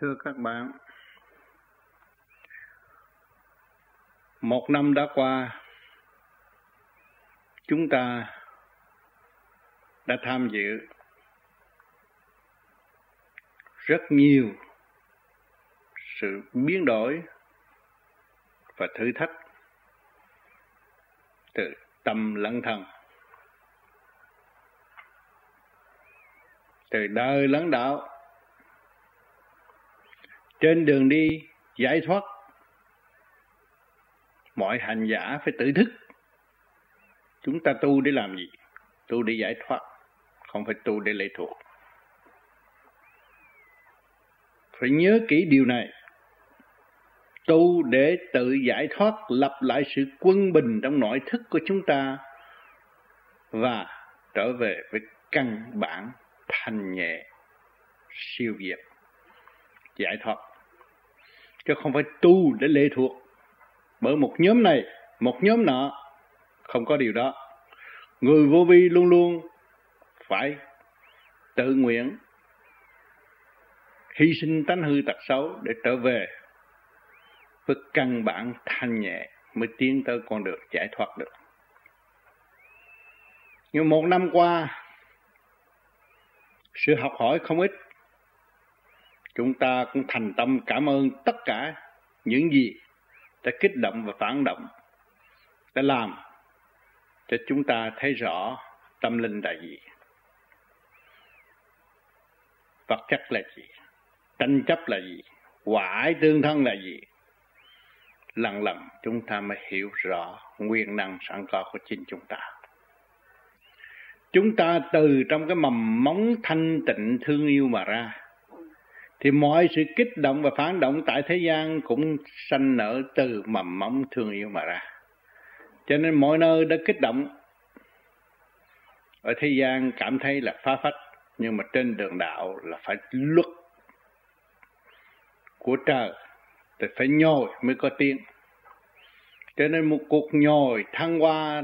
Thưa các bạn, một năm đã qua, chúng ta đã tham dự rất nhiều sự biến đổi và thử thách từ tâm lẫn thân từ đời lẫn đạo trên đường đi, giải thoát, mọi hành giả phải tự thức. Chúng ta tu để làm gì? Tu để giải thoát, không phải tu để lệ thuộc. Phải nhớ kỹ điều này. Tu để tự giải thoát, lập lại sự quân bình trong nội thức của chúng ta và trở về với căn bản thanh nhẹ, siêu việt giải thoát. Chứ không phải tu để lệ thuộc. Bởi một nhóm này, một nhóm nọ, không có điều đó. Người vô vi luôn luôn phải tự nguyện hy sinh tánh hư tật xấu để trở về với căn bản thanh nhẹ mới tiến tới con đường giải thoát được. Nhưng một năm qua, sự học hỏi không ít chúng ta cũng thành tâm cảm ơn tất cả những gì đã kích động và phản động, đã làm cho chúng ta thấy rõ tâm linh là gì. Vật chất là gì? Tranh chấp là gì? Quả ái tương thân là gì? Lần lần chúng ta mới hiểu rõ nguyên năng sẵn có của chính chúng ta. Chúng ta từ trong cái mầm móng thanh tịnh thương yêu mà ra thì mọi sự kích động và phản động tại thế gian cũng sanh nở từ mầm mống thương yêu mà ra. Cho nên mọi nơi đã kích động, ở thế gian cảm thấy là phá phách, nhưng mà trên đường đạo là phải luật của trời, thì phải nhồi mới có tiếng. Cho nên một cuộc nhồi thăng hoa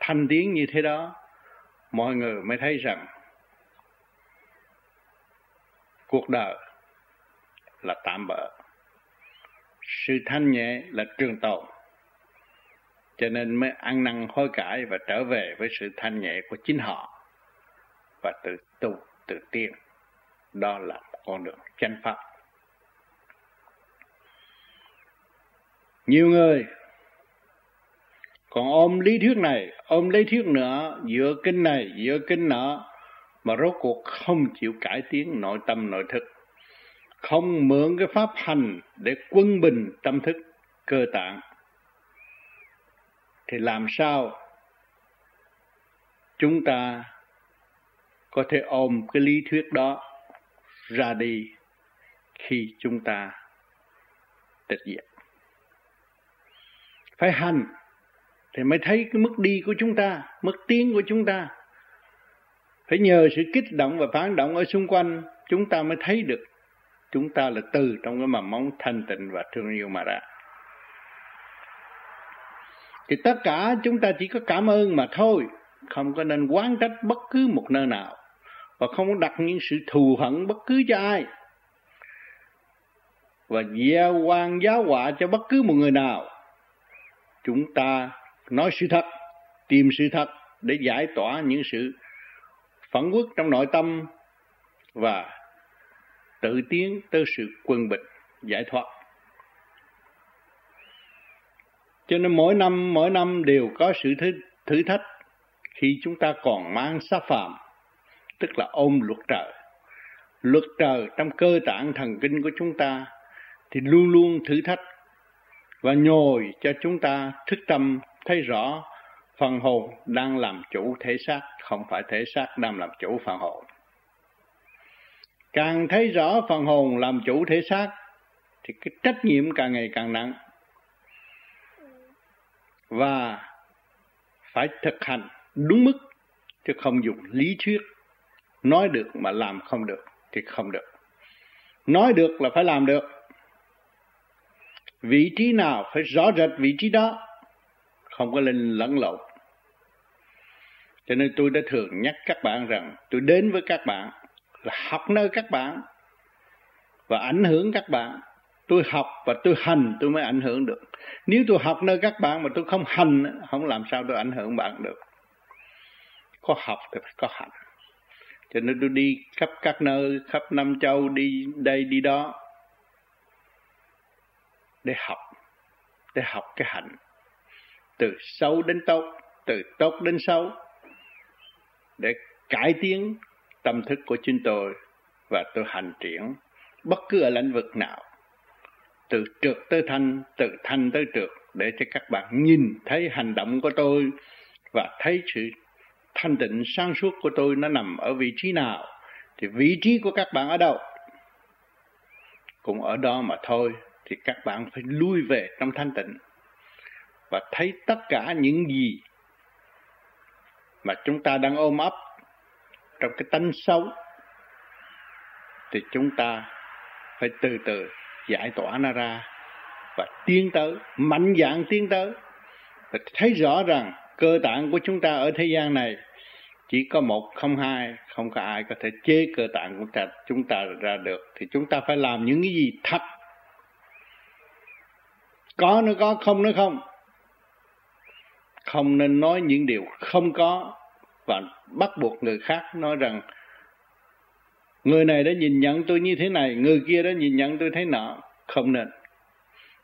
thanh tiếng như thế đó, mọi người mới thấy rằng cuộc đời là tạm bỡ sự thanh nhẹ là trường tồn. Cho nên mới ăn năn hối cải và trở về với sự thanh nhẹ của chính họ và tự tu, tự tiên. Đó là con đường chân pháp. Nhiều người còn ôm lý thuyết này, ôm lý thuyết nữa dựa kinh này, dựa kinh nọ mà rốt cuộc không chịu cải tiến nội tâm, nội thức. Không mượn cái pháp hành để quân bình tâm thức, cơ tạng. Thì làm sao chúng ta có thể ôm cái lý thuyết đó ra đi khi chúng ta tịch diệt? Phải hành thì mới thấy cái mức đi của chúng ta, mức tiến của chúng ta phải nhờ sự kích động và phản động ở xung quanh, chúng ta mới thấy được chúng ta là từ trong cái mầm móng thanh tịnh và thương yêu mà ra. Thì tất cả chúng ta chỉ có cảm ơn mà thôi, không có nên quán trách bất cứ một nơi nào và không đặt những sự thù hận bất cứ cho ai. Và gieo quan giáo họa cho bất cứ một người nào, chúng ta nói sự thật, tìm sự thật để giải tỏa những sự phẫn quốc trong nội tâm và tự tiến tới sự quân bình giải thoát. Cho nên mỗi năm mỗi năm đều có sự thử, thử thách khi chúng ta còn mang sát phạm tức là ôm luật trời. Luật trời trong cơ tạng thần kinh của chúng ta thì luôn luôn thử thách và nhồi cho chúng ta thức tâm thấy rõ phần hồn đang làm chủ thể xác, không phải thể xác đang làm chủ phần hồn. Càng thấy rõ phần hồn làm chủ thể xác, thì cái trách nhiệm càng ngày càng nặng. Và phải thực hành đúng mức, chứ không dùng lý thuyết. Nói được mà làm không được thì không được. Nói được là phải làm được. Vị trí nào phải rõ rệt vị trí đó, không có lên lẫn lộn cho nên tôi đã thường nhắc các bạn rằng tôi đến với các bạn là học nơi các bạn và ảnh hưởng các bạn. Tôi học và tôi hành tôi mới ảnh hưởng được. Nếu tôi học nơi các bạn mà tôi không hành, không làm sao tôi ảnh hưởng bạn được. Có học thì phải có hành. Cho nên tôi đi khắp các nơi, khắp năm châu, đi đây, đi đó để học để học cái hạnh từ xấu đến tốt, từ tốt đến xấu để cải tiến tâm thức của chính tôi và tôi hành triển bất cứ ở lĩnh vực nào. Từ trượt tới thanh, từ thanh tới trượt, để cho các bạn nhìn thấy hành động của tôi và thấy sự thanh tịnh sáng suốt của tôi nó nằm ở vị trí nào, thì vị trí của các bạn ở đâu? Cũng ở đó mà thôi, thì các bạn phải lui về trong thanh tịnh và thấy tất cả những gì mà chúng ta đang ôm ấp trong cái tánh xấu, thì chúng ta phải từ từ giải tỏa nó ra và tiến tới, mạnh dạn tiến tới. Và thấy rõ rằng cơ tạng của chúng ta ở thế gian này chỉ có một không hai, không có ai có thể chế cơ tạng của ta, chúng ta ra được. Thì chúng ta phải làm những cái gì thật? Có nó có, không nó không? Không nên nói những điều không có và bắt buộc người khác nói rằng người này đã nhìn nhận tôi như thế này người kia đã nhìn nhận tôi thế nọ. Không nên.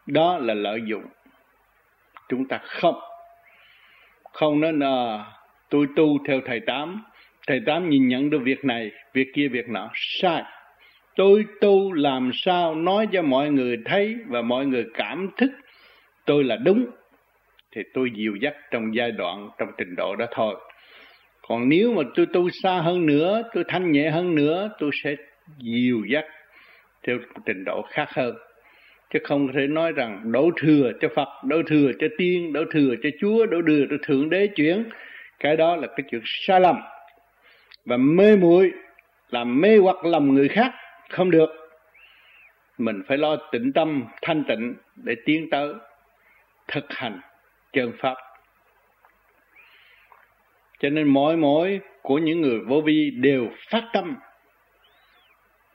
Đó là lợi dụng chúng ta không. Không nên à, tôi tu theo thầy tám. Thầy tám nhìn nhận được việc này việc kia việc nọ. Sai. Tôi tu làm sao nói cho mọi người thấy và mọi người cảm thức tôi là đúng thì tôi dìu dắt trong giai đoạn trong trình độ đó thôi còn nếu mà tôi tu xa hơn nữa tôi thanh nhẹ hơn nữa tôi sẽ dìu dắt theo trình độ khác hơn chứ không thể nói rằng đổ thừa cho Phật, đổ thừa cho tiên, đổ thừa cho Chúa, đổ thừa cho Thượng Đế chuyển. Cái đó là cái chuyện sai lầm và mê muội làm mê hoặc lầm người khác không được. Mình phải lo tĩnh tâm, thanh tịnh để tiến tới thực hành chân pháp. Cho nên mỗi mỗi của những người vô vi đều phát tâm.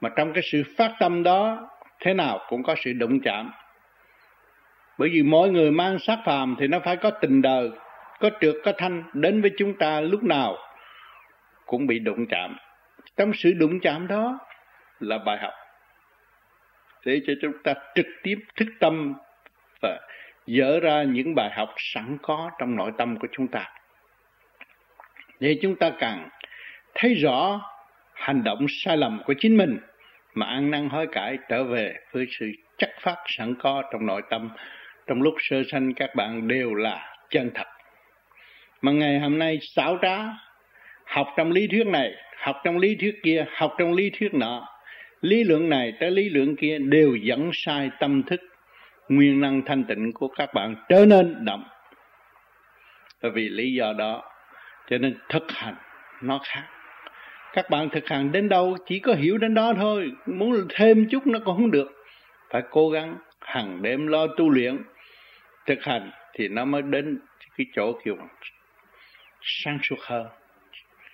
Mà trong cái sự phát tâm đó, thế nào cũng có sự đụng chạm bởi vì mỗi người mang sát phàm thì nó phải có tình đời, có trượt, có thanh đến với chúng ta lúc nào cũng bị đụng chạm trong sự đụng chạm đó là bài học để cho chúng ta trực tiếp thức tâm và dỡ ra những bài học sẵn có trong nội tâm của chúng ta. Để chúng ta càng thấy rõ hành động sai lầm của chính mình, mà ăn năn hối cải trở về với sự chắc phát sẵn có trong nội tâm, trong lúc sơ sanh các bạn đều là chân thật. Mà ngày hôm nay xảo trá, học trong lý thuyết này, học trong lý thuyết kia, học trong lý thuyết nọ, lý luận này tới lý luận kia đều dẫn sai tâm thức nguyên năng thanh tịnh của các bạn trở nên động. bởi vì lý do đó, cho nên thực hành nó khác. Các bạn thực hành đến đâu chỉ có hiểu đến đó thôi. Muốn thêm chút nó cũng không được. Phải cố gắng hàng đêm lo tu luyện. Thực hành thì nó mới đến cái chỗ kiểu sáng suốt hơn.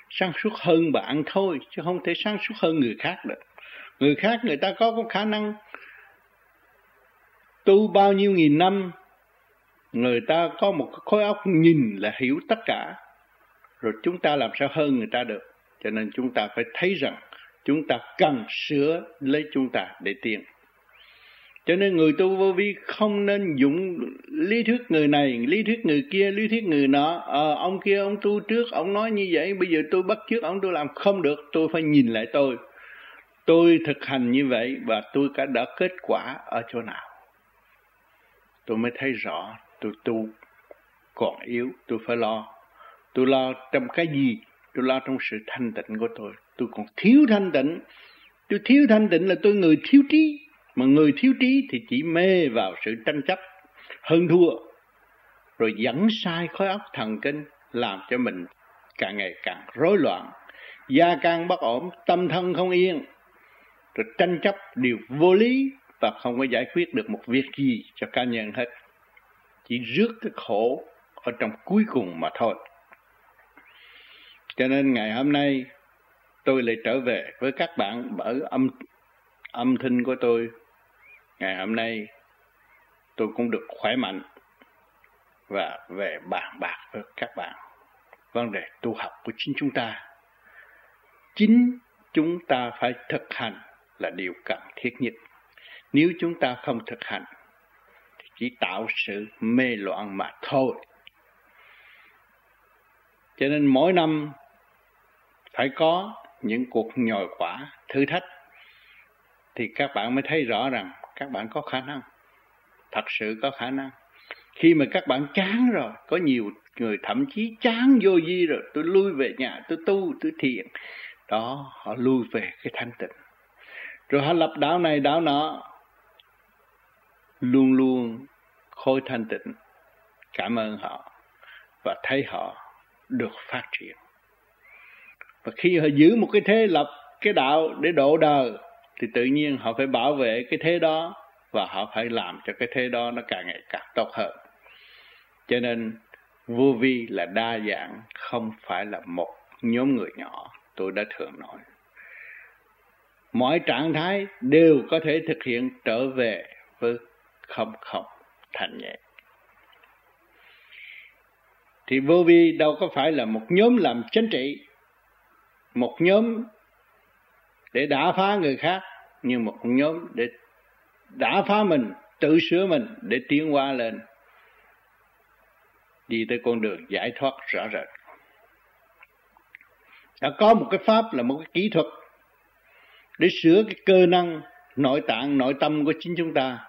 Sáng suốt hơn bạn thôi, chứ không thể sáng suốt hơn người khác được. Người khác người ta có có khả năng tu bao nhiêu nghìn năm người ta có một khối óc nhìn là hiểu tất cả. Rồi chúng ta làm sao hơn người ta được? Cho nên chúng ta phải thấy rằng chúng ta cần sửa lấy chúng ta để tiền cho nên người tu vô vi không nên dụng lý thuyết người này lý thuyết người kia lý thuyết người nọ. À, ông kia ông tu trước ông nói như vậy bây giờ tôi bắt trước ông tôi làm không được tôi phải nhìn lại tôi. Tôi thực hành như vậy và tôi đã kết quả ở chỗ nào? Tôi mới thấy rõ tôi tu còn yếu, tôi phải lo. Tôi lo trong cái gì? Tôi lo trong sự thanh tịnh của tôi. Tôi còn thiếu thanh tịnh. Tôi thiếu thanh tịnh là tôi người thiếu trí. Mà người thiếu trí thì chỉ mê vào sự tranh chấp, hơn thua, rồi dẫn sai khối óc thần kinh, làm cho mình càng ngày càng rối loạn gia can bất ổn, tâm thân không yên. Rồi tranh chấp điều vô lý và không có giải quyết được một việc gì cho cá nhân hết. Chỉ rước cái khổ ở trong cuối cùng mà thôi. Cho nên ngày hôm nay tôi lại trở về với các bạn bởi âm âm thanh của tôi. Ngày hôm nay tôi cũng được khỏe mạnh và về bàn bạc với các bạn. Vấn đề tu học của chính chúng ta. Chính chúng ta phải thực hành là điều cần thiết nhất nếu chúng ta không thực hành, thì chỉ tạo sự mê loạn mà thôi. Cho nên mỗi năm phải có những cuộc nhồi quả thử thách, thì các bạn mới thấy rõ rằng các bạn có khả năng. Thật sự có khả năng. Khi mà các bạn chán rồi, có nhiều người thậm chí chán vô di rồi, tôi lui về nhà, tôi tu, tôi thiền, đó, họ lui về cái thanh tịnh. Rồi họ lập đạo này, đạo nọ luôn luôn khôi thanh tịnh, cảm ơn họ và thấy họ được phát triển. Và khi họ giữ một cái thế lập cái đạo để độ đời, thì tự nhiên họ phải bảo vệ cái thế đó và họ phải làm cho cái thế đó nó càng ngày càng tốt hơn. Cho nên vô vi là đa dạng, không phải là một nhóm người nhỏ, tôi đã thường nói. Mọi trạng thái đều có thể thực hiện trở về với không không thành nhẹ. Thì vô vi đâu có phải là một nhóm làm chính trị, một nhóm để đả phá người khác, nhưng một nhóm để đả phá mình, tự sửa mình để tiến qua lên. Đi tới con đường giải thoát rõ rệt. Đã có một cái pháp là một cái kỹ thuật để sửa cái cơ năng, nội tạng, nội tâm của chính chúng ta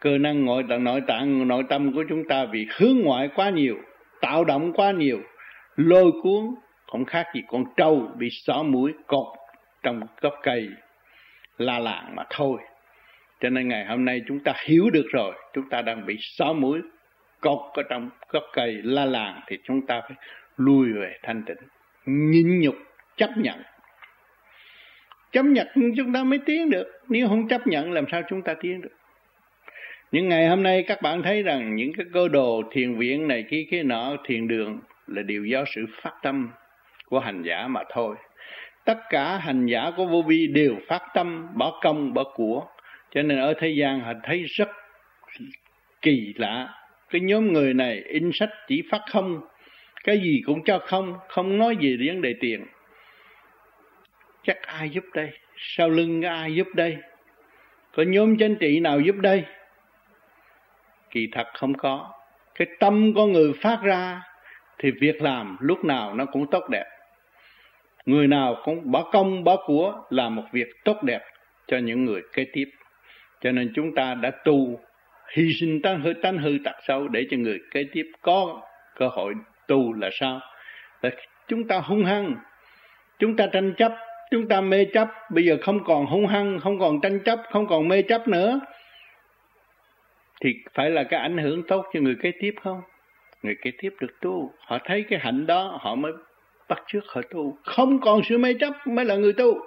cơ năng nội tạng nội tạng, nội tâm của chúng ta vì hướng ngoại quá nhiều, tạo động quá nhiều, lôi cuốn, không khác gì con trâu bị xó mũi cột trong gốc cây la làng mà thôi. Cho nên ngày hôm nay chúng ta hiểu được rồi, chúng ta đang bị xó mũi cột ở trong gốc cây la làng thì chúng ta phải lui về thanh tịnh, nhịn nhục, chấp nhận. Chấp nhận chúng ta mới tiến được, nếu không chấp nhận làm sao chúng ta tiến được? Những ngày hôm nay, các bạn thấy rằng những cái cơ đồ thiền viện này kia kia nọ thiền đường là điều do sự phát tâm của hành giả mà thôi. Tất cả hành giả của vô vi đều phát tâm, bỏ công, bỏ của. Cho nên ở thế gian họ thấy rất kỳ lạ. Cái nhóm người này, in sách chỉ phát không, cái gì cũng cho không không nói gì vấn đề tiền. Chắc ai giúp đây? Sau lưng ai giúp đây? Có nhóm chính trị nào giúp đây? Kỳ thật không có. Cái tâm con người phát ra thì việc làm lúc nào nó cũng tốt đẹp. Người nào cũng bỏ công, bỏ của là một việc tốt đẹp cho những người kế tiếp. Cho nên chúng ta đã tu, hy sinh tánh hư tánh hư tật sâu để cho người kế tiếp có cơ hội tu là sao? Là chúng ta hung hăng, chúng ta tranh chấp, chúng ta mê chấp. Bây giờ không còn hung hăng, không còn tranh chấp, không còn mê chấp nữa thì phải là cái ảnh hưởng tốt cho người kế tiếp không? Người kế tiếp được tu. Họ thấy cái hạnh đó, họ mới bắt trước họ tu. Không còn sự mê chấp mới là người tu.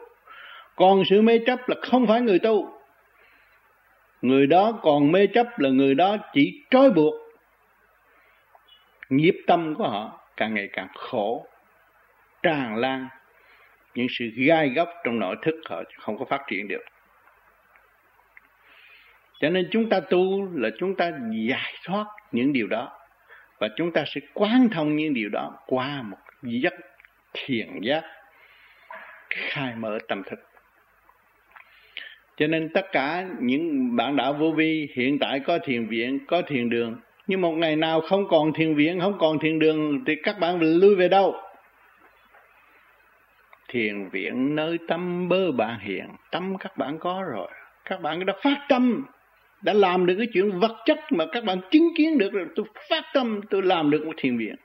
Còn sự mê chấp là không phải người tu. Người đó còn mê chấp là người đó chỉ trói buộc nghiệp tâm của họ càng ngày càng khổ, tràn lan. Những sự gai góc trong nội thức họ không có phát triển được cho nên chúng ta tu là chúng ta giải thoát những điều đó. Và chúng ta sẽ quán thông những điều đó qua một giấc thiền giác khai mở tâm thức. Cho nên tất cả những bạn đạo vô vi hiện tại có thiền viện, có thiền đường, nhưng một ngày nào không còn thiền viện, không còn thiền đường thì các bạn lui về đâu? Thiền viện nơi tâm bơ bạn hiện, tâm các bạn có rồi, các bạn đã phát tâm đã làm được cái chuyện vật chất mà các bạn chứng kiến được rồi tôi phát tâm, tôi làm được một thiền viện.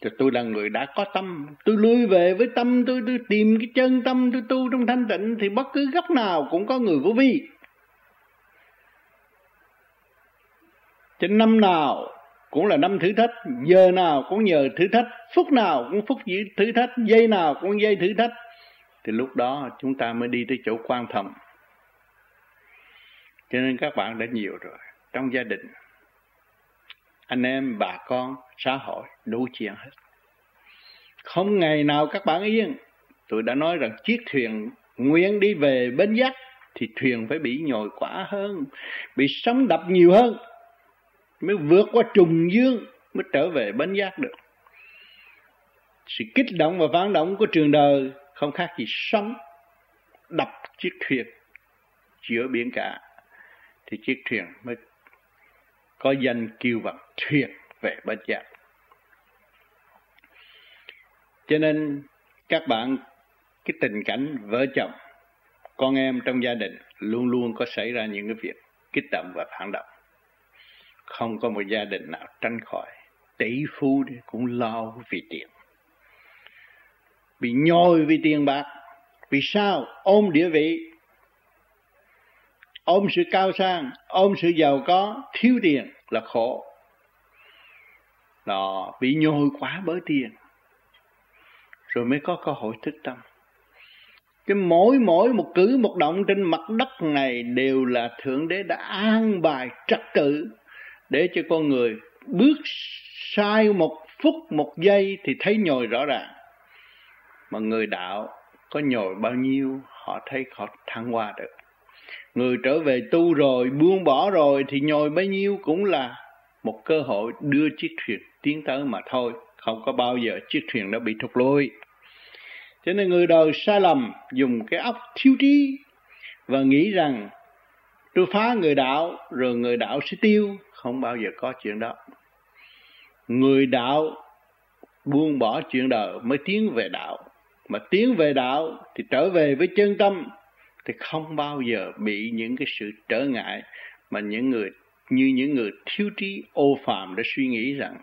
Thì tôi là người đã có tâm, tôi lui về với tâm, tôi tôi tìm cái chân tâm, tôi tu trong thanh tịnh, thì bất cứ góc nào cũng có người vô vi. Trên năm nào cũng là năm thử thách, giờ nào cũng nhờ thử thách, phút nào cũng phút gì thử thách, giây nào cũng giây thử thách. Thì lúc đó chúng ta mới đi tới chỗ quan thông cho nên các bạn đã nhiều rồi, trong gia đình. Anh em, bà con, xã hội, đủ chuyện hết. Không ngày nào các bạn yên. Tôi đã nói rằng chiếc thuyền nguyện đi về bến giác thì thuyền phải bị nhồi quả hơn, bị sóng đập nhiều hơn. Mới vượt qua trùng dương mới trở về bến giác được. Sự kích động và phản động của trường đời không khác gì sóng đập chiếc thuyền giữa biển cả thì chiếc thuyền mới có danh kêu bằng thuyền về bát giác cho nên các bạn, cái tình cảnh vợ chồng, con em trong gia đình luôn luôn có xảy ra những cái việc kích động và phản động. Không có một gia đình nào tránh khỏi, tỷ phú cũng lo vì tiền. Bị nhồi vì tiền bạc, vì sao? Ôm địa vị ôm sự cao sang ôm sự giàu có, thiếu tiền là khổ. Đó, bị nhồi quá bởi tiền. Rồi mới có cơ hội thức tâm. Cái mỗi mỗi một cử, một động trên mặt đất này đều là thượng đế đã an bài trật tự để cho con người bước sai một phút, một giây thì thấy nhồi rõ ràng. Mà người đạo có nhồi bao nhiêu, họ thấy họ thăng hoa được người trở về tu rồi, buông bỏ rồi thì nhồi bấy nhiêu cũng là một cơ hội đưa chiếc thuyền tiến tới mà thôi. Không có bao giờ chiếc thuyền đã bị thụt lùi. Cho nên người đời sai lầm dùng cái óc thiếu trí và nghĩ rằng tôi phá người đạo rồi người đạo sẽ tiêu. Không bao giờ có chuyện đó. Người đạo buông bỏ chuyện đời mới tiến về đạo. Mà tiến về đạo thì trở về với chân tâm thì không bao giờ bị những cái sự trở ngại mà những người, như những người thiếu trí, ô phàm đã suy nghĩ rằng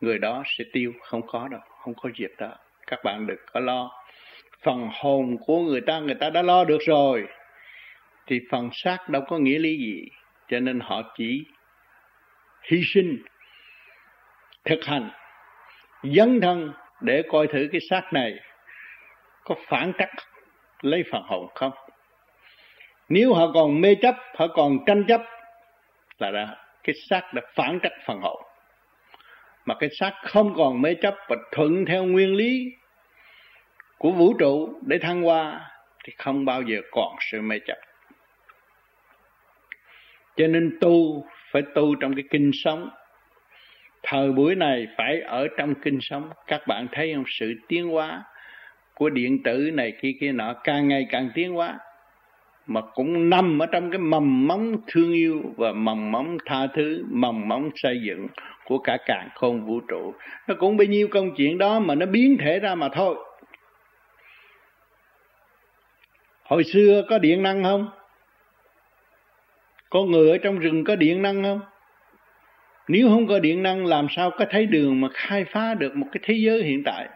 người đó sẽ tiêu. Không có đâu, không có việc đó. Các bạn đừng có lo. Phần hồn của người ta người ta đã lo được rồi. Thì phần xác đâu có nghĩa lý gì. Cho nên họ chỉ hy sinh, thực hành, dấn thân để coi thử cái xác này có phản trắc lấy phần hồn không? Nếu họ còn mê chấp họ còn tranh chấp là đã, cái xác đã phản trách phần hậu. Mà cái xác không còn mê chấp và thuận theo nguyên lý của vũ trụ để thăng hoa thì không bao giờ còn sự mê chấp. Cho nên tu phải tu trong cái kinh sống. Thời buổi này phải ở trong kinh sống. Các bạn thấy không? Sự tiến hóa của điện tử này kia kia nọ càng ngày càng tiến hóa mà cũng nằm ở trong cái mầm móng thương yêu và mầm móng tha thứ, mầm móng xây dựng của cả càng khôn vũ trụ. Nó cũng bấy nhiêu công chuyện đó mà nó biến thể ra mà thôi. Hồi xưa có điện năng không? Có người ở trong rừng có điện năng không? Nếu không có điện năng, làm sao có thấy đường mà khai phá được một cái thế giới hiện tại?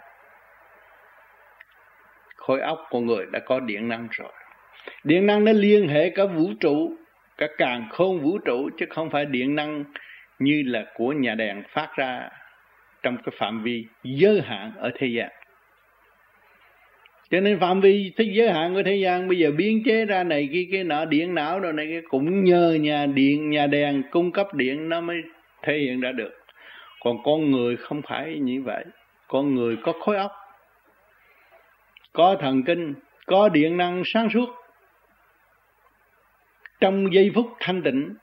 Khối óc của người đã có điện năng rồi điện năng nó liên hệ cả vũ trụ, cả càng khôn vũ trụ, chứ không phải điện năng như là của nhà đèn phát ra trong cái phạm vi giới hạn ở thế gian. Cho nên phạm vi thế giới hạn của thế gian bây giờ biến chế ra này kia, cái nọ điện não rồi này kia, cũng nhờ nhà điện, nhà đèn cung cấp điện nó mới thể hiện ra được. Còn con người không phải như vậy. Con người có khối óc, có thần kinh, có điện năng sáng suốt trong giây phút thanh tịnh,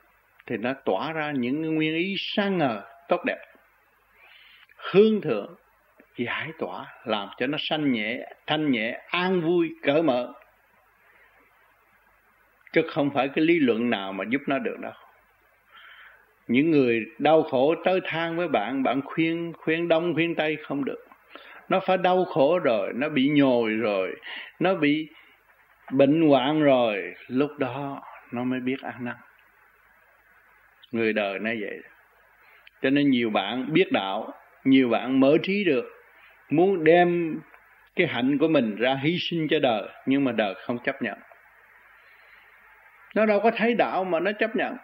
thì nó tỏa ra những nguyên ý sáng ngờ tốt đẹp. Hương thượng giải tỏa, làm cho nó sanh nhẹ, thanh nhẹ, an vui, cởi mở. Chứ không phải cái lý luận nào mà giúp nó được đâu. Những người đau khổ tới than với bạn bạn khuyên khuyên đông, khuyên tây không được. Nó phải đau khổ rồi, nó bị nhồi rồi, nó bị bệnh hoạn rồi. Lúc đó nó mới biết ăn năn. Người đời nó vậy. Cho nên nhiều bạn biết đạo, nhiều bạn mở trí được, muốn đem cái hạnh của mình ra hy sinh cho đời, nhưng mà đời không chấp nhận. Nó đâu có thấy đạo mà nó chấp nhận.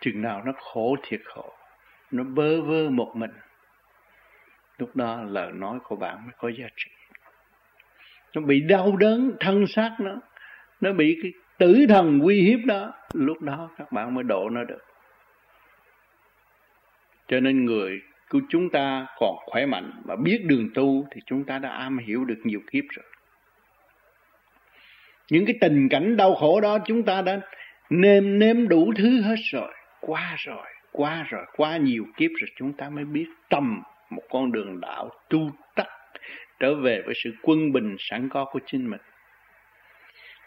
Chừng nào nó khổ thiệt khổ, nó bơ vơ một mình, lúc đó lời nói của bạn mới có giá trị. Nó bị đau đớn, thân xác nó nó bị cái tử thần uy hiếp đó, lúc đó các bạn mới độ nó được. Cho nên người của chúng ta còn khỏe mạnh và biết đường tu thì chúng ta đã am hiểu được nhiều kiếp rồi. Những cái tình cảnh đau khổ đó chúng ta đã nêm nếm đủ thứ hết rồi, qua rồi qua rồi, qua nhiều kiếp rồi chúng ta mới biết tầm một con đường đạo tu tắc trở về với sự quân bình sẵn có của chính mình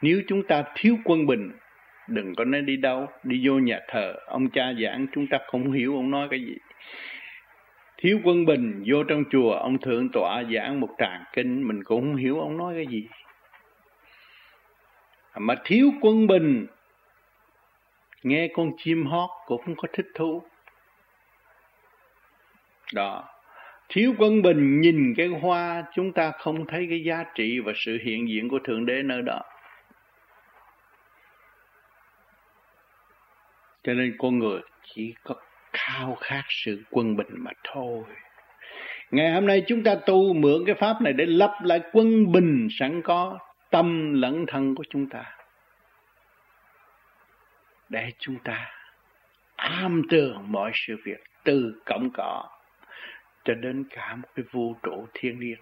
nếu chúng ta thiếu quân bình, đừng có nói đi đâu, đi vô nhà thờ. Ông cha giảng, chúng ta không hiểu ông nói cái gì. Thiếu quân bình, vô trong chùa, ông thượng tọa giảng một tràng kinh, mình cũng không hiểu ông nói cái gì. Mà thiếu quân bình, nghe con chim hót cũng không có thích thú. Đó. Thiếu quân bình nhìn cái hoa, chúng ta không thấy cái giá trị và sự hiện diện của thượng đế nơi đó. Cho nên con người chỉ có khao khát sự quân bình mà thôi. Ngày hôm nay chúng ta tu mượn cái pháp này để lắp lại quân bình sẵn có, tâm lẫn thân của chúng ta. Để chúng ta am tường mọi sự việc từ cổng cỏ cho đến cả một cái vũ trụ thiên liêng.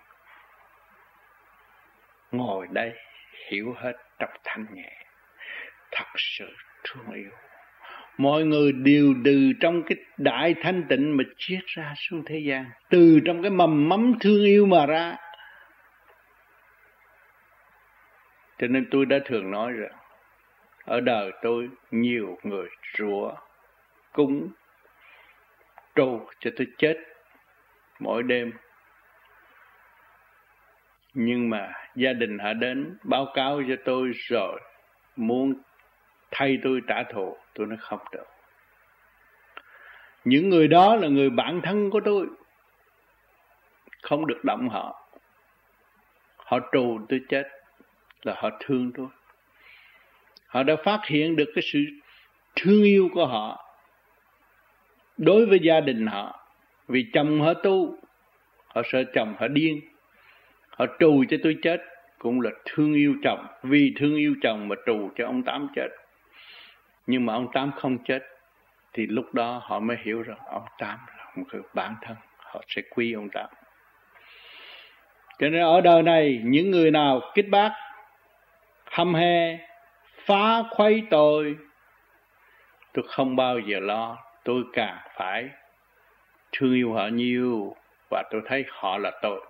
Ngồi đây hiểu hết đọc thanh nhẹ, thật sự thương yêu mọi người đều từ trong cái đại thanh tịnh mà chiết ra xuống thế gian. Từ trong cái mầm mắm thương yêu mà ra. Cho nên tôi đã thường nói rằng ở đời tôi nhiều người rủa cúng trù cho tôi chết mỗi đêm. Nhưng mà gia đình họ đến báo cáo cho tôi rồi, muốn thay tôi trả thù, tôi nói không được. Những người đó là người bạn thân của tôi. Không được động họ. Họ trù tôi chết là họ thương tôi. Họ đã phát hiện được cái sự thương yêu của họ đối với gia đình họ. Vì chồng họ tu, họ sợ chồng họ điên. Họ trù cho tôi chết cũng là thương yêu chồng. Vì thương yêu chồng mà trù cho ông tám chết nhưng mà ông tám không chết, thì lúc đó họ mới hiểu rằng ông tám là một người bản thân. Họ sẽ quy ông tám. Cho nên ở đời này, những người nào kích bác, hâm he, phá khuấy tôi tôi không bao giờ lo. Tôi càng phải thương yêu họ nhiều và tôi thấy họ là tôi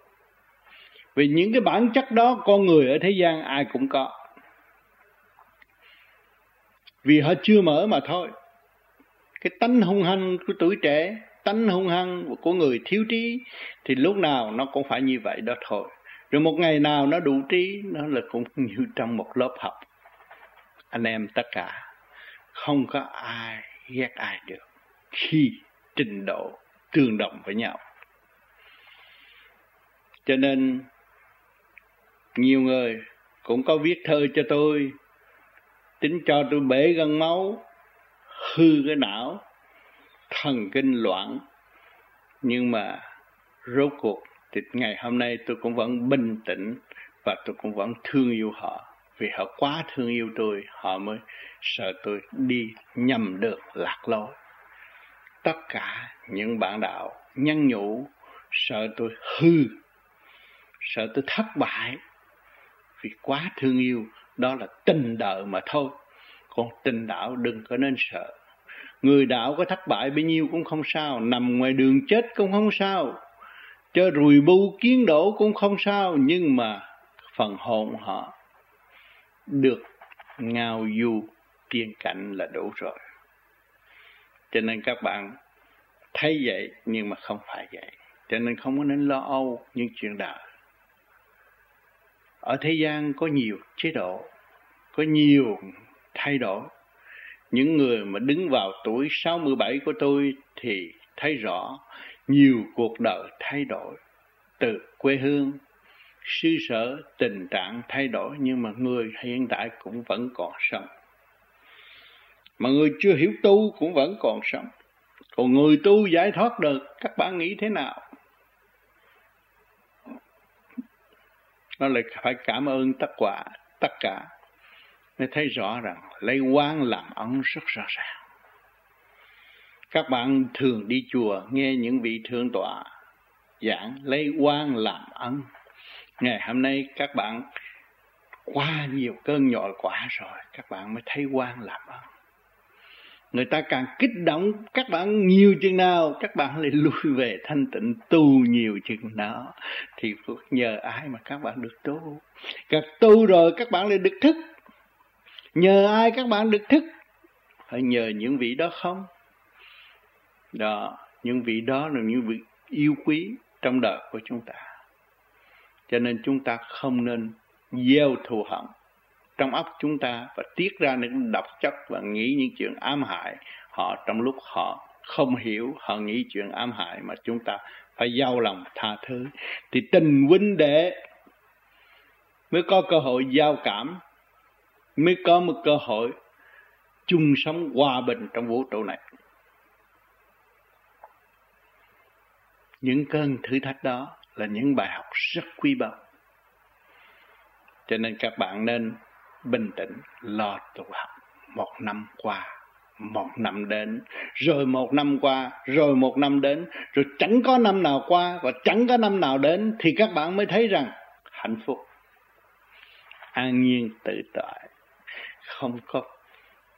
vì những cái bản chất đó, con người ở thế gian ai cũng có vì họ chưa mở mà thôi. Cái tánh hung hăng của tuổi trẻ, tánh hung hăng của người thiếu trí, thì lúc nào nó cũng phải như vậy đó thôi. Rồi một ngày nào nó đủ trí, nó là cũng như trong một lớp học. Anh em tất cả, không có ai ghét ai được khi trình độ tương đồng với nhau. Cho nên, nhiều người cũng có viết thơ cho tôi tính cho tôi bể gân máu, hư cái não, thần kinh loạn. Nhưng mà rốt cuộc, thì ngày hôm nay tôi cũng vẫn bình tĩnh và tôi cũng vẫn thương yêu họ. Vì họ quá thương yêu tôi, họ mới sợ tôi đi nhầm được lạc lối. Tất cả những bạn đạo nhân nhủ, sợ tôi hư, sợ tôi thất bại. Vì quá thương yêu đó là tình đạo mà thôi. Còn tình đạo đừng có nên sợ. Người đạo có thất bại bấy nhiêu cũng không sao, nằm ngoài đường chết cũng không sao, cho rùi bu kiến đổ cũng không sao, nhưng mà phần hồn họ được ngao du tiên cảnh là đủ rồi. Cho nên các bạn thấy vậy nhưng mà không phải vậy. Cho nên không có nên lo âu những chuyện đạo ở thế gian có nhiều chế độ, có nhiều thay đổi. Những người mà đứng vào tuổi 67 của tôi thì thấy rõ nhiều cuộc đời thay đổi từ quê hương. Sư sở tình trạng thay đổi nhưng mà người hiện tại cũng vẫn còn sống. Mà người chưa hiểu tu cũng vẫn còn sống. Còn người tu giải thoát được, các bạn nghĩ thế nào? Nó lại phải cảm ơn tất quả, tất cả. Mới thấy rõ rằng lấy quan làm ấn rất rõ ràng. Các bạn thường đi chùa nghe những vị thượng tọa giảng lấy quan làm ấn. Ngày hôm nay các bạn qua nhiều cơn nhồi quả rồi, các bạn mới thấy quan làm ấn người ta càng kích động, các bạn nhiều chừng nào, các bạn lại lui về thanh tịnh tu nhiều chừng nào. Thì phước nhờ ai mà các bạn được tu? Các tu rồi, các bạn lại được thức. Nhờ ai các bạn được thức? Phải nhờ những vị đó không? Đó, những vị đó là những vị yêu quý trong đời của chúng ta. Cho nên chúng ta không nên gieo thù hận trong óc chúng ta và tiết ra những độc chất và nghĩ những chuyện ám hại họ trong lúc họ không hiểu, họ nghĩ chuyện ám hại mà chúng ta phải giao lòng tha thứ. Thì tình huynh đệ mới có cơ hội giao cảm, mới có một cơ hội chung sống hòa bình trong vũ trụ này. Những cơn thử thách đó là những bài học rất quý báu. Cho nên các bạn nên bình tĩnh, lo tu học. Một năm qua, một năm đến, rồi một năm qua, rồi một năm đến, rồi chẳng có năm nào qua và chẳng có năm nào đến thì các bạn mới thấy rằng hạnh phúc, an nhiên, tự tại. Không có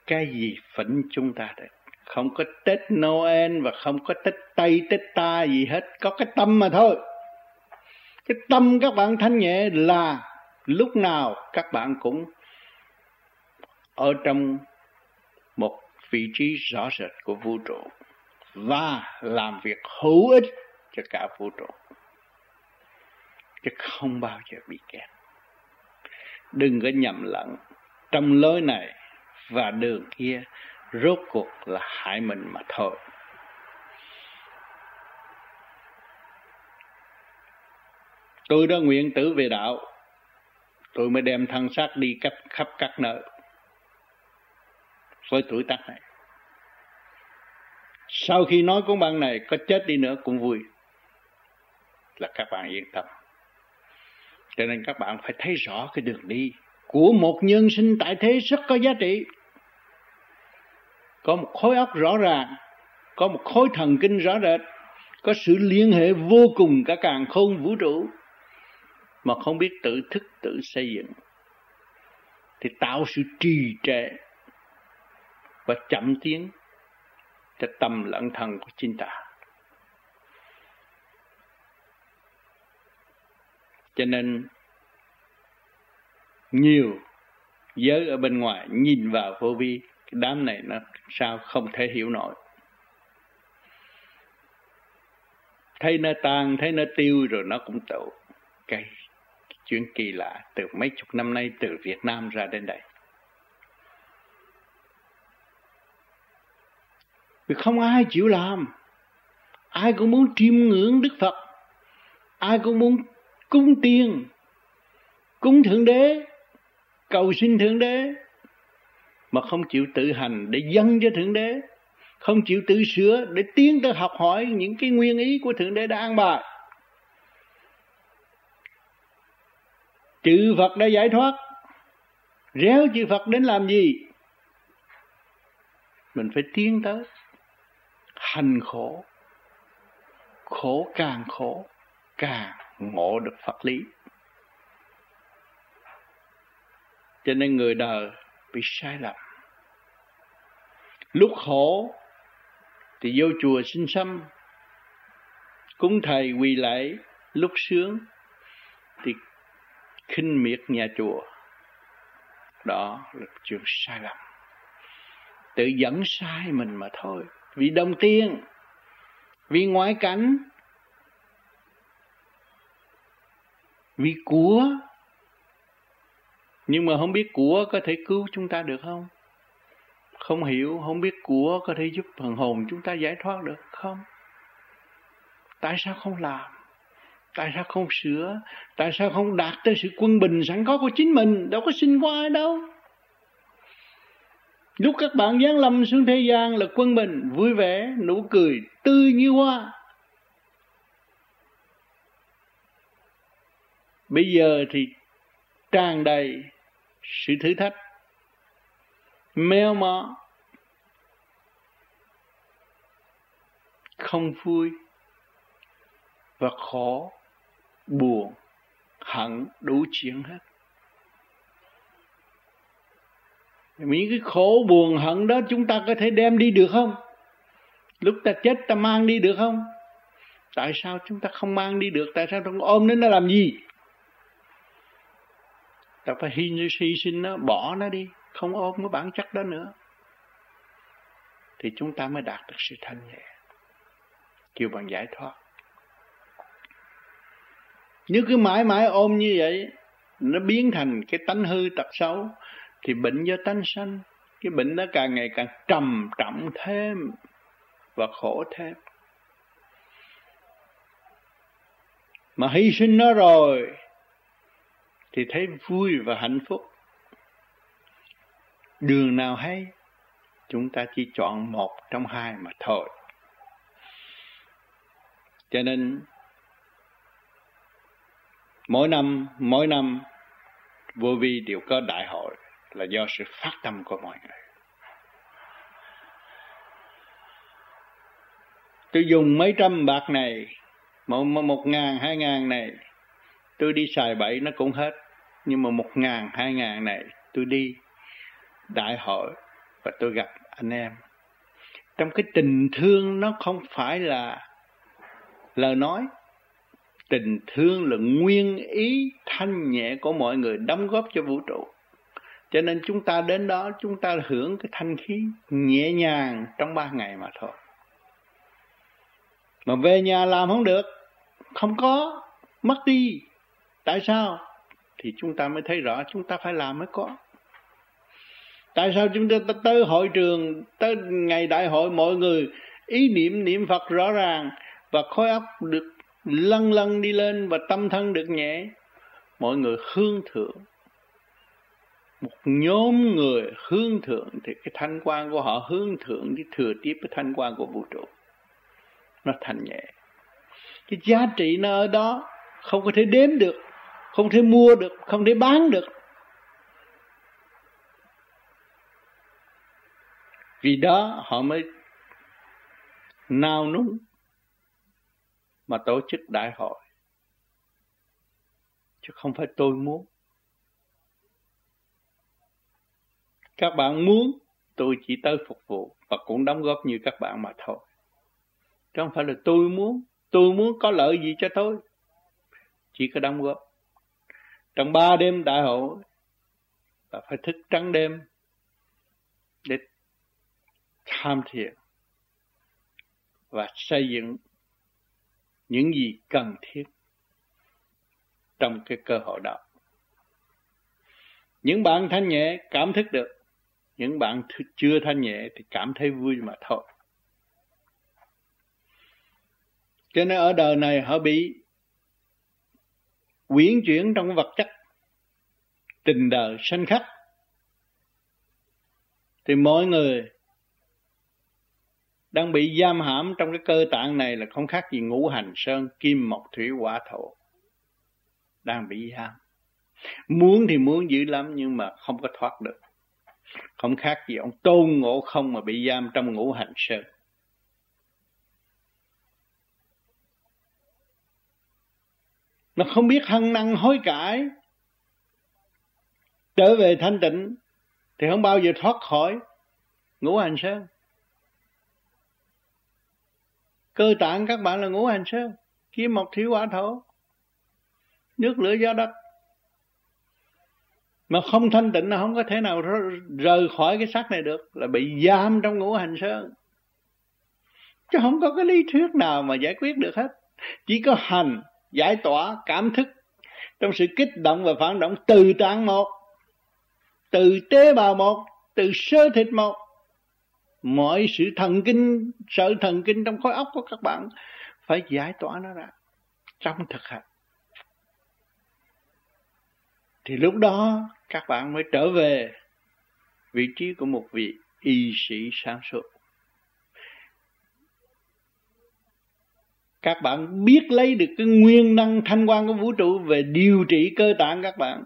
cái gì phỉnh chúng ta được. Không có Tết Noel và không có Tết Tây, Tết Ta gì hết. Có cái tâm mà thôi. Cái tâm các bạn thanh nhẹ là lúc nào các bạn cũng ở trong một vị trí rõ rệt của vũ trụ và làm việc hữu ích cho cả vũ trụ, chứ không bao giờ bị kẹt. Đừng có nhầm lẫn, trong lối này và đường kia rốt cuộc là hại mình mà thôi. Tôi đã nguyện tử về đạo, tôi mới đem thân xác đi khắp khắp các nơi với tuổi tác này. Sau khi nói cuốn băng này, có chết đi nữa cũng vui. Là các bạn yên tâm. Cho nên các bạn phải thấy rõ cái đường đi của một nhân sinh tại thế rất có giá trị. Có một khối óc rõ ràng, có một khối thần kinh rõ rệt, có sự liên hệ vô cùng cả càng khôn vũ trụ. Mà không biết tự thức tự xây dựng, thì tạo sự trì trệ và chậm tiến cho tâm lẫn thân của chính ta. Cho nên, nhiều giới ở bên ngoài nhìn vào vô vi, cái đám này nó sao không thể hiểu nổi. Thấy nó tan, thấy nó tiêu rồi nó cũng tụ cái chuyện kỳ lạ từ mấy chục năm nay từ Việt Nam ra đến đây. Vì không ai chịu làm. Ai cũng muốn chiêm ngưỡng Đức Phật. Ai cũng muốn cúng tiên cúng thượng đế, cầu xin thượng đế. Mà không chịu tự hành để dâng cho thượng đế. Không chịu tự sửa để tiến tới học hỏi những cái nguyên ý của thượng đế đã an bài. Chữ phật đã giải thoát. Réo chữ phật đến làm gì? Mình phải tiến tới hành khổ. Khổ càng khổ, càng ngộ được Phật lý. Cho nên người đời bị sai lầm. Lúc khổ thì vô chùa xin xăm cúng thầy quỳ lạy lúc sướng thì khinh miệt nhà chùa. Đó là chuyện sai lầm. Tự dẫn sai mình mà thôi vì đồng tiền, vì ngoại cảnh, vì của. Nhưng mà không biết của có thể cứu chúng ta được không? Không hiểu, không biết của có thể giúp phần hồn chúng ta giải thoát được không? Tại sao không làm? Tại sao không sửa? Tại sao không đạt tới sự quân bình sẵn có của chính mình? Đâu có xin qua ai đâu lúc các bạn giáng lâm xuống thế gian là quân bình vui vẻ nụ cười tươi như hoa. Bây giờ thì tràn đầy sự thử thách meo mó không vui và khó, buồn hận đủ chuyện hết. Những cái khổ buồn hận đó chúng ta có thể đem đi được không? Lúc ta chết ta mang đi được không? Tại sao chúng ta không mang đi được? Tại sao không ôm đến nó làm gì? Ta phải hy, hy sinh nó bỏ nó đi không ôm cái bản chất đó nữa. Thì chúng ta mới đạt được sự thanh nhẹ. Kêu bằng giải thoát. Nếu cứ mãi mãi ôm như vậy nó biến thành cái tánh hư tật xấu thì bệnh do tánh sanh, cái bệnh nó càng ngày càng trầm trọng thêm và khổ thêm. Mà hy sinh nó rồi, thì thấy vui và hạnh phúc. Đường nào hay, chúng ta chỉ chọn một trong hai mà thôi. Cho nên, mỗi năm mỗi năm, vô vi đều có đại hội là do sự phát tâm của mọi người. Tôi dùng mấy trăm bạc này một, một ngàn hai ngàn này tôi đi xài bậy nó cũng hết. Nhưng mà một ngàn hai ngàn này tôi đi đại hội và tôi gặp anh em. Trong cái tình thương nó không phải là lời nói. Tình thương là nguyên ý thanh nhẹ của mọi người đóng góp cho vũ trụ cho nên chúng ta đến đó, chúng ta hưởng cái thanh khí nhẹ nhàng trong ba ngày mà thôi. Mà về nhà làm không được, không có, mất đi. Tại sao? Thì chúng ta mới thấy rõ, chúng ta phải làm mới có. Tại sao chúng ta tới hội trường, tới ngày đại hội, mọi người ý niệm niệm phật rõ ràng và khối óc được lân lân đi lên và tâm thân được nhẹ, mọi người hương thượng một nhóm người hướng thượng thì cái thanh quan của họ hướng thượng đi thừa tiếp cái thanh quan của vũ trụ. Nó thành nhẹ. Cái giá trị nó ở đó, không có thể đếm được, không thể mua được, không thể bán được. Vì đó họ mới nao núng mà tổ chức đại hội. Chứ không phải tôi muốn. Các bạn muốn tôi chỉ tới phục vụ và cũng đóng góp như các bạn mà thôi. Chứ không phải là tôi muốn tôi muốn có lợi gì cho tôi. Chỉ có đóng góp. Trong ba đêm đại hội và phải thức trắng đêm để tham thiền và xây dựng những gì cần thiết trong cái cơ hội đó. Những bạn thanh nhẹ cảm thức được, những bạn chưa thanh nhẹ thì cảm thấy vui mà thôi. Cho nên ở đời này họ bị quyển chuyển trong vật chất, tình đời, sanh khắc. Thì mọi người đang bị giam hãm trong cái cơ tạng này là không khác gì ngũ hành sơn, kim, mộc, thủy, hỏa, thổ đang bị giam. Muốn thì muốn dữ lắm nhưng mà không có thoát được không khác gì ông tôn ngộ không mà bị giam trong ngũ hành sơn. Nó không biết hăng năng hối cải. Trở về thanh tịnh thì không bao giờ thoát khỏi ngũ hành sơn. Cơ tạng các bạn là ngũ hành sơn kim mộc thủy hỏa thổ, nước lửa gió đất mà không thanh tịnh là không có thể nào rời khỏi cái xác này được, là bị giam trong ngũ hành sơn. Chứ không có cái lý thuyết nào mà giải quyết được hết. Chỉ có hành, giải tỏa cảm thức trong sự kích động và phản động từ tạng một, từ tế bào một, từ sơ thịt một. Mọi sự thần kinh sợ thần kinh trong khối óc của các bạn phải giải tỏa nó ra, trong thực hành thì lúc đó, các bạn mới trở về vị trí của một vị y sĩ sáng suốt. Các bạn biết lấy được cái nguyên năng thanh quan của vũ trụ về điều trị cơ tạng các bạn.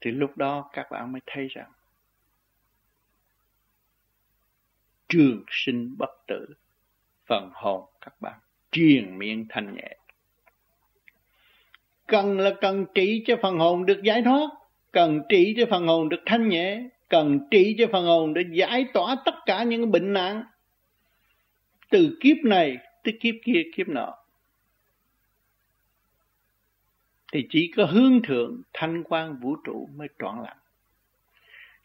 Thì lúc đó các bạn mới thấy rằng trường sinh bất tử, phần hồn các bạn truyền miệng thanh nhẹ cần là cần trị cho phần hồn được giải thoát, cần trị cho phần hồn được thanh nhẹ, cần trị cho phần hồn để giải tỏa tất cả những bệnh nạn. Từ kiếp này tới kiếp kia, kiếp nọ. Thì chỉ có hướng thượng, thanh quan vũ trụ mới trọn lành.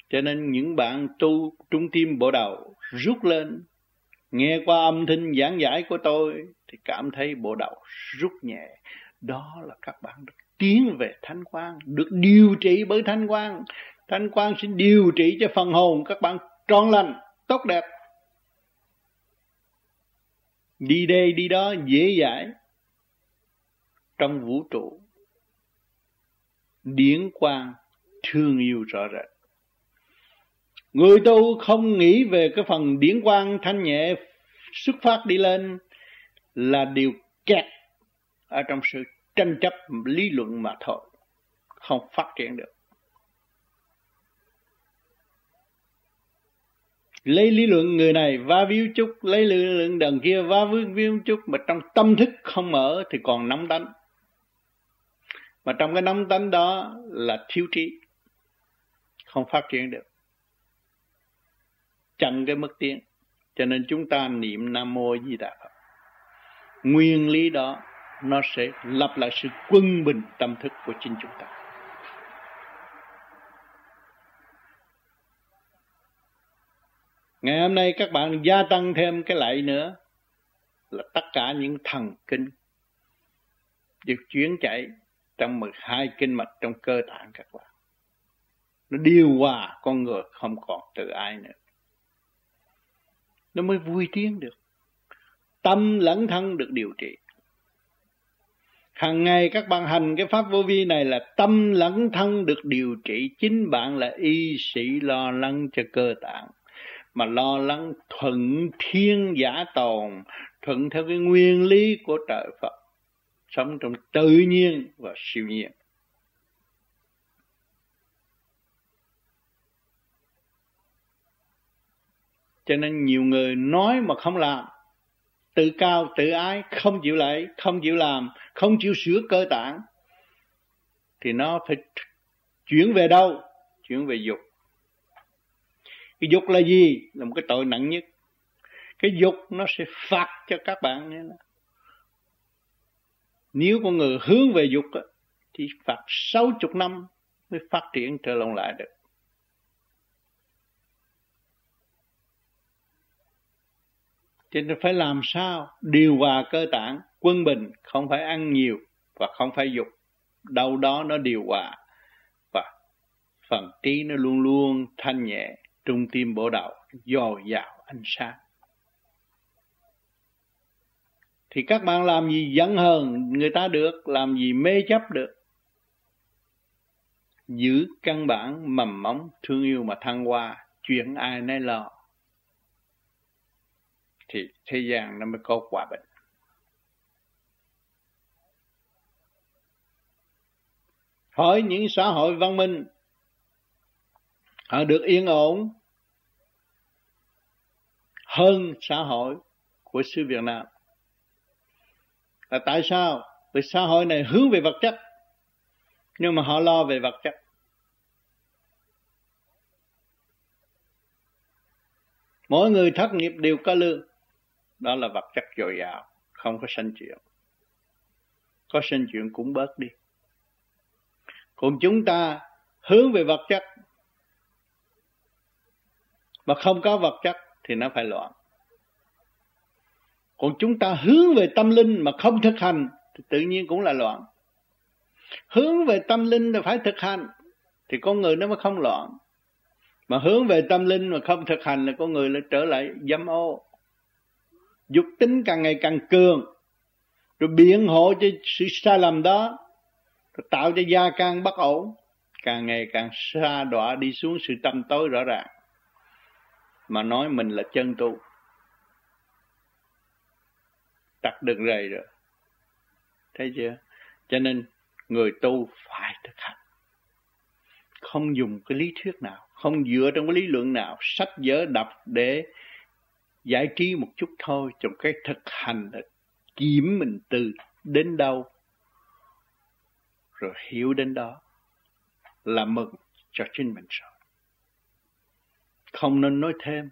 Cho nên những bạn tu trung tim bộ đầu rút lên, nghe qua âm thanh giảng giải của tôi, thì cảm thấy bộ đầu rút nhẹ đó là các bạn được tiến về thanh quan được điều trị bởi thanh quan thanh quan sẽ điều trị cho phần hồn các bạn trọn lành, tốt đẹp. Đi đây đi đó dễ dãi. Trong vũ trụ, điển quang thương yêu rõ rệt. Người tu không nghĩ về cái phần điển quang thanh nhẹ xuất phát đi lên là điều kẹt ở trong sự tranh chấp lý luận mà thôi, không phát triển được. Lấy lý luận người này va víu chút, lấy lý luận đằng kia va vương víu chút, mà trong tâm thức không mở thì còn nóng đánh mà trong cái nóng tánh đó là thiếu trí, không phát triển được. Chặn cái mức tiến cho nên chúng ta niệm nam mô di đà phật. Nguyên lý đó nó sẽ lập lại sự quân bình tâm thức của chính chúng ta ngày hôm nay các bạn gia tăng thêm cái lại nữa là tất cả những thần kinh được chuyển chạy trong 12 kinh mạch trong cơ tạng các bạn. Nó điều hòa con người không còn tự ai nữa. Nó mới vui tiếng được. Tâm lẫn thân được điều trị. Hàng ngày các bạn hành cái pháp vô vi này là tâm lẫn thân được điều trị. Chính bạn là y sĩ lo lắng cho cơ tạng. Mà lo lắng thuận thiên giả tồn, thuận theo cái nguyên lý của trời Phật sống trong tự nhiên và siêu nhiên cho nên nhiều người nói mà không làm tự cao, tự ái, không chịu lại không chịu làm, không chịu sửa cơ tạng, thì nó phải chuyển về đâu? Chuyển về dục. Cái dục là gì? Là một cái tội nặng nhất. Cái dục nó sẽ phạt cho các bạn như nếu con người hướng về dục thì phạt sáu chục năm mới phát triển trở lòng lại được. Cho nên phải làm sao điều hòa cơ tạng, quân bình, không phải ăn nhiều và không phải dục. Đâu đó nó điều hòa và phần trí nó luôn luôn thanh nhẹ, trung tim bổ đạo dồi dào ánh sáng. Thì các bạn làm gì giận hờn người ta được làm gì mê chấp được? Giữ căn bản mầm móng thương yêu mà thăng hoa chuyện ai nấy lo thì thế gian nó mới có hòa bình hỏi những xã hội văn minh, họ được yên ổn hơn xã hội của xứ Việt Nam. Là tại sao? Vì xã hội này hướng về vật chất, nhưng mà họ lo về vật chất. Mỗi người thất nghiệp đều có lương đó là vật chất dồi dào, không có sanh chuyện có sanh chuyện cũng bớt đi. Còn chúng ta hướng về vật chất. Mà không có vật chất thì nó phải loạn. Còn chúng ta hướng về tâm linh mà không thực hành thì tự nhiên cũng là loạn. Hướng về tâm linh thì phải thực hành thì con người nó mới không loạn. Mà hướng về tâm linh mà không thực hành là con người lại trở lại dâm ô dục tính càng ngày càng cường. Rồi biện hộ cho sự sai lầm đó, rồi tạo cho gia can bất ổn. Càng ngày càng xa đọa đi xuống sự tâm tối rõ ràng. Mà nói mình là chân tu. Đặt được rầy rồi. Thấy chưa? Cho nên người tu phải thực hành. Không dùng cái lý thuyết nào, không dựa trong cái lý luận nào, sách vở đọc để giải trí một chút thôi, trong cái thực hành là kiểm mình từ đến đâu, rồi hiểu đến đó, là mừng cho chính mình rồi. Không nên nói thêm,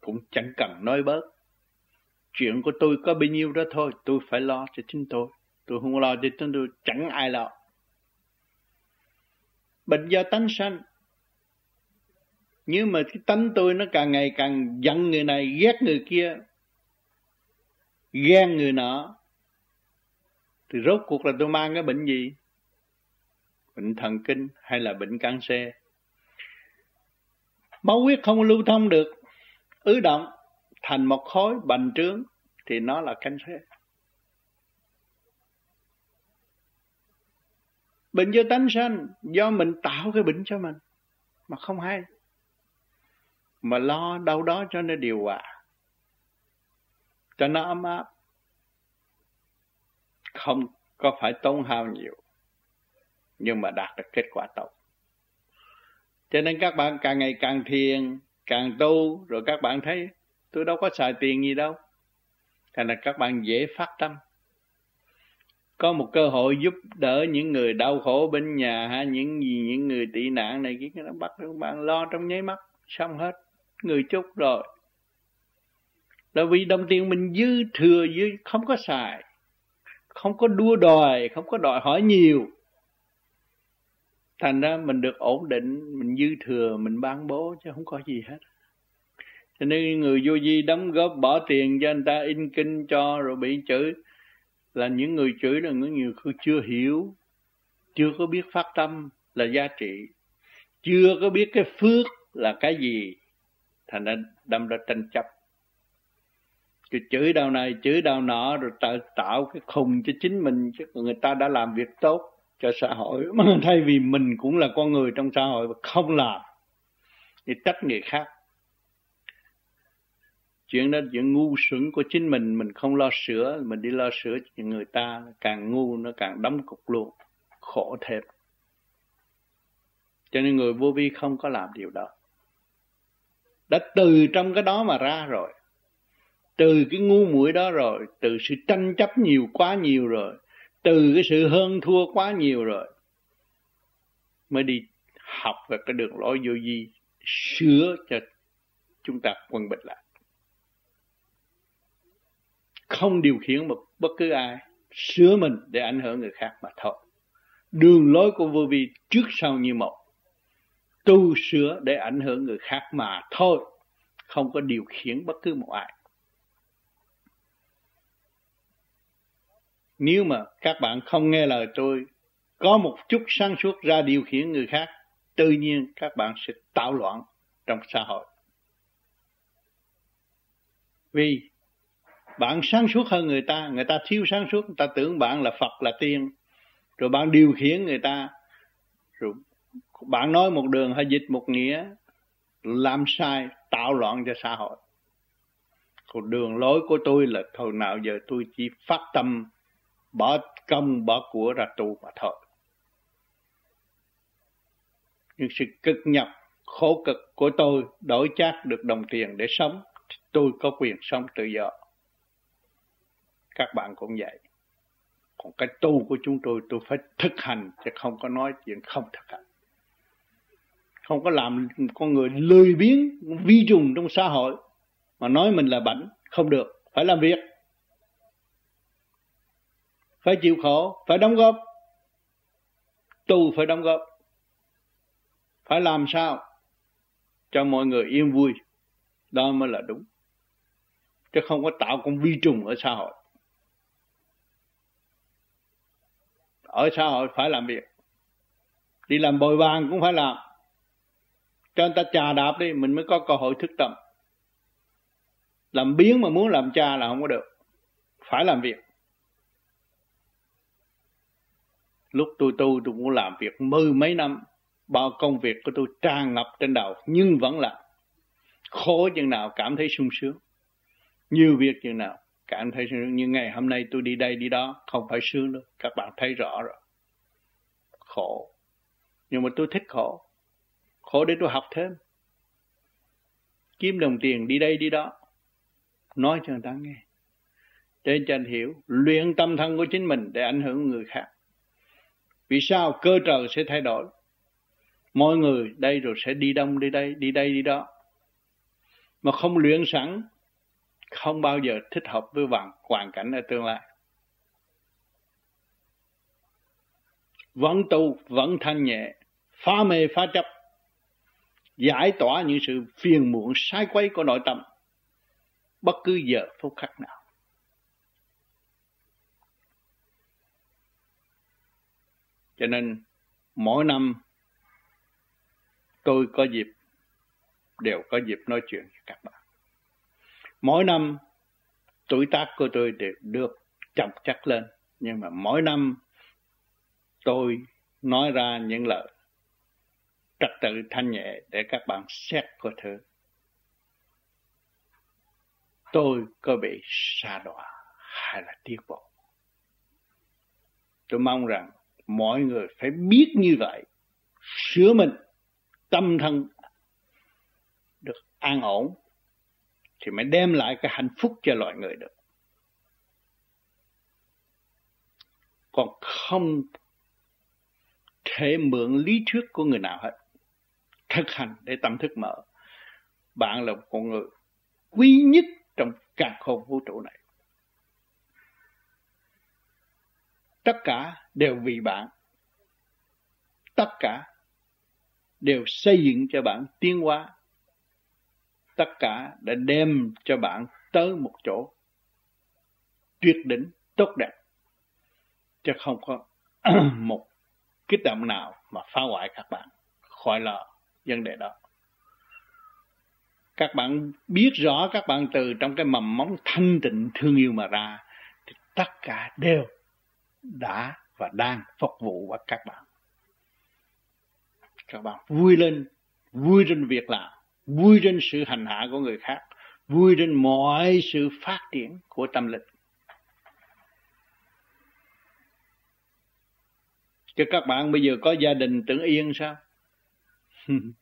cũng chẳng cần nói bớt. Chuyện của tôi có bao nhiêu đó thôi, tôi phải lo cho chính tôi. Tôi không lo cho chính tôi, chẳng ai lo. Bệnh do tánh sanh nhưng mà cái tánh tôi nó càng ngày càng giận người này, ghét người kia, ghen người nọ. Thì rốt cuộc là tôi mang cái bệnh gì? Bệnh thần kinh hay là bệnh canxi máu huyết không lưu thông được, ứ động thành một khối bành trướng thì nó là canxi bệnh do tánh sanh, do mình tạo cái bệnh cho mình, mà không hay mà lo đâu đó cho nó điều hòa, cho nó ấm áp. Không có phải tốn hao nhiều, nhưng mà đạt được kết quả tốt. Cho nên các bạn càng ngày càng thiền, càng tu, rồi các bạn thấy tôi đâu có xài tiền gì đâu. Thành là các bạn dễ phát tâm. Có một cơ hội giúp đỡ những người đau khổ bên nhà ha những gì, những người tị nạn này kia nó bắt, các bạn lo trong nháy mắt, xong hết người chút rồi. Là vì đồng tiền mình dư thừa, dư, không có xài, không có đua đòi, không có đòi hỏi nhiều. Thành ra mình được ổn định, mình dư thừa, mình ban bố chứ không có gì hết. Cho nên người vô di đóng góp bỏ tiền cho anh ta in kinh cho rồi bị chửi. Là những người chửi là những người chưa hiểu, chưa có biết phát tâm là giá trị, chưa có biết cái phước là cái gì thành ra đâm ra tranh chấp. Cứ chửi đau này chửi đau nọ rồi tạo, tạo cái khùng cho chính mình chứ người ta đã làm việc tốt cho xã hội. Mà thay vì mình cũng là con người trong xã hội mà không làm thì trách người khác. Chuyện đó chuyện ngu xuẩn của chính mình mình không lo sửa mình đi lo sửa cho người ta càng ngu nó càng đóng cục luôn khổ thêm. Cho nên người vô vi không có làm điều đó đã từ trong cái đó mà ra rồi. Từ cái ngu muội đó rồi, từ sự tranh chấp nhiều quá nhiều rồi, từ cái sự hơn thua quá nhiều rồi, mới đi học về cái đường lối vô vi, sửa cho chúng ta quân bình lại. Không điều khiển một bất cứ ai, sửa mình để ảnh hưởng người khác mà thôi. Đường lối của vô vi trước sau như một tu sửa để ảnh hưởng người khác mà thôi, không có điều khiển bất cứ một ai. Nếu mà các bạn không nghe lời tôi, có một chút sáng suốt ra điều khiển người khác, tự nhiên các bạn sẽ tạo loạn trong xã hội. Vì bạn sáng suốt hơn người ta người ta thiếu sáng suốt, người ta tưởng bạn là phật là tiên, rồi bạn điều khiển người ta, rồi bạn nói một đường hay dịch một nghĩa, làm sai, tạo loạn cho xã hội. Còn đường lối của tôi là hồi nào giờ tôi chỉ phát tâm, bỏ công, bỏ của ra tu mà thôi. Nhưng sự cực nhập khổ cực của tôi đổi chác được đồng tiền để sống, tôi có quyền sống tự do. Các bạn cũng vậy. Còn cái tu của chúng tôi tôi phải thực hành chứ không có nói chuyện không thực hành không có làm con người lười biếng, vi trùng trong xã hội, mà nói mình là bệnh, không được, phải làm việc. Phải chịu khổ, phải đóng góp. Tu phải đóng góp. Phải làm sao cho mọi người yên vui? Đó mới là đúng. Chứ không có tạo con vi trùng ở xã hội. Ở xã hội phải làm việc. Đi làm bồi bàn cũng phải làm cho người ta trà đạp đi, mình mới có cơ hội thức tâm. Làm biến mà muốn làm cha là không có được. Phải làm việc. Lúc tôi tu, tôi cũng làm việc mười mấy năm, bao công việc của tôi tràn ngập trên đầu, nhưng vẫn là khổ chừng nào cảm thấy sung sướng. Nhiều việc chừng nào cảm thấy sung sướng. Như ngày hôm nay tôi đi đây, đi đó, không phải sướng đâu. Các bạn thấy rõ rồi. Khổ. Nhưng mà tôi thích khổ khổ để tôi học thêm. Kiếm đồng tiền đi đây đi đó. Nói cho người ta nghe. Để cho anh hiểu luyện tâm thân của chính mình để ảnh hưởng người khác. Vì sao cơ trời sẽ thay đổi? Mọi người đây rồi sẽ đi đông đi đây đi đây đi đó. Mà không luyện sẵn không bao giờ thích hợp với hoàn, hoàn cảnh ở tương lai. Vẫn tu vẫn thanh nhẹ phá mê phá chấp giải tỏa những sự phiền muộn, sai quấy của nội tâm, bất cứ giờ phút khắc nào. Cho nên, mỗi năm, tôi có dịp, đều có dịp nói chuyện với các bạn. Mỗi năm, tuổi tác của tôi đều được chậm chắc lên, nhưng mà mỗi năm, tôi nói ra những lời trật tự thanh nhẹ để các bạn xét coi thử tôi có bị xa đọa hay là tiếc bộ tôi mong rằng mọi người phải biết như vậy, sửa mình, tâm thân, được an ổn, thì mới đem lại cái hạnh phúc cho loài người được. Còn không thể mượn lý thuyết của người nào hết thực hành để tâm thức mở. Bạn là một con người quý nhất trong cả khôn vũ trụ này. Tất cả đều vì bạn. Tất cả đều xây dựng cho bạn tiến hóa. Tất cả đã đem cho bạn tới một chỗ tuyệt đỉnh, tốt đẹp. Chứ không có một kích động nào mà phá hoại các bạn. Khỏi lợi vấn đề đó. Các bạn biết rõ, các bạn từ trong cái mầm móng thanh tịnh thương yêu mà ra, thì tất cả đều đã và đang phục vụ và các bạn. Các bạn vui lên, vui trên việc làm, vui trên sự hành hạ của người khác, vui trên mọi sự phát triển của tâm linh. Chứ các bạn bây giờ có gia đình tưởng yên sao? Mm-hmm.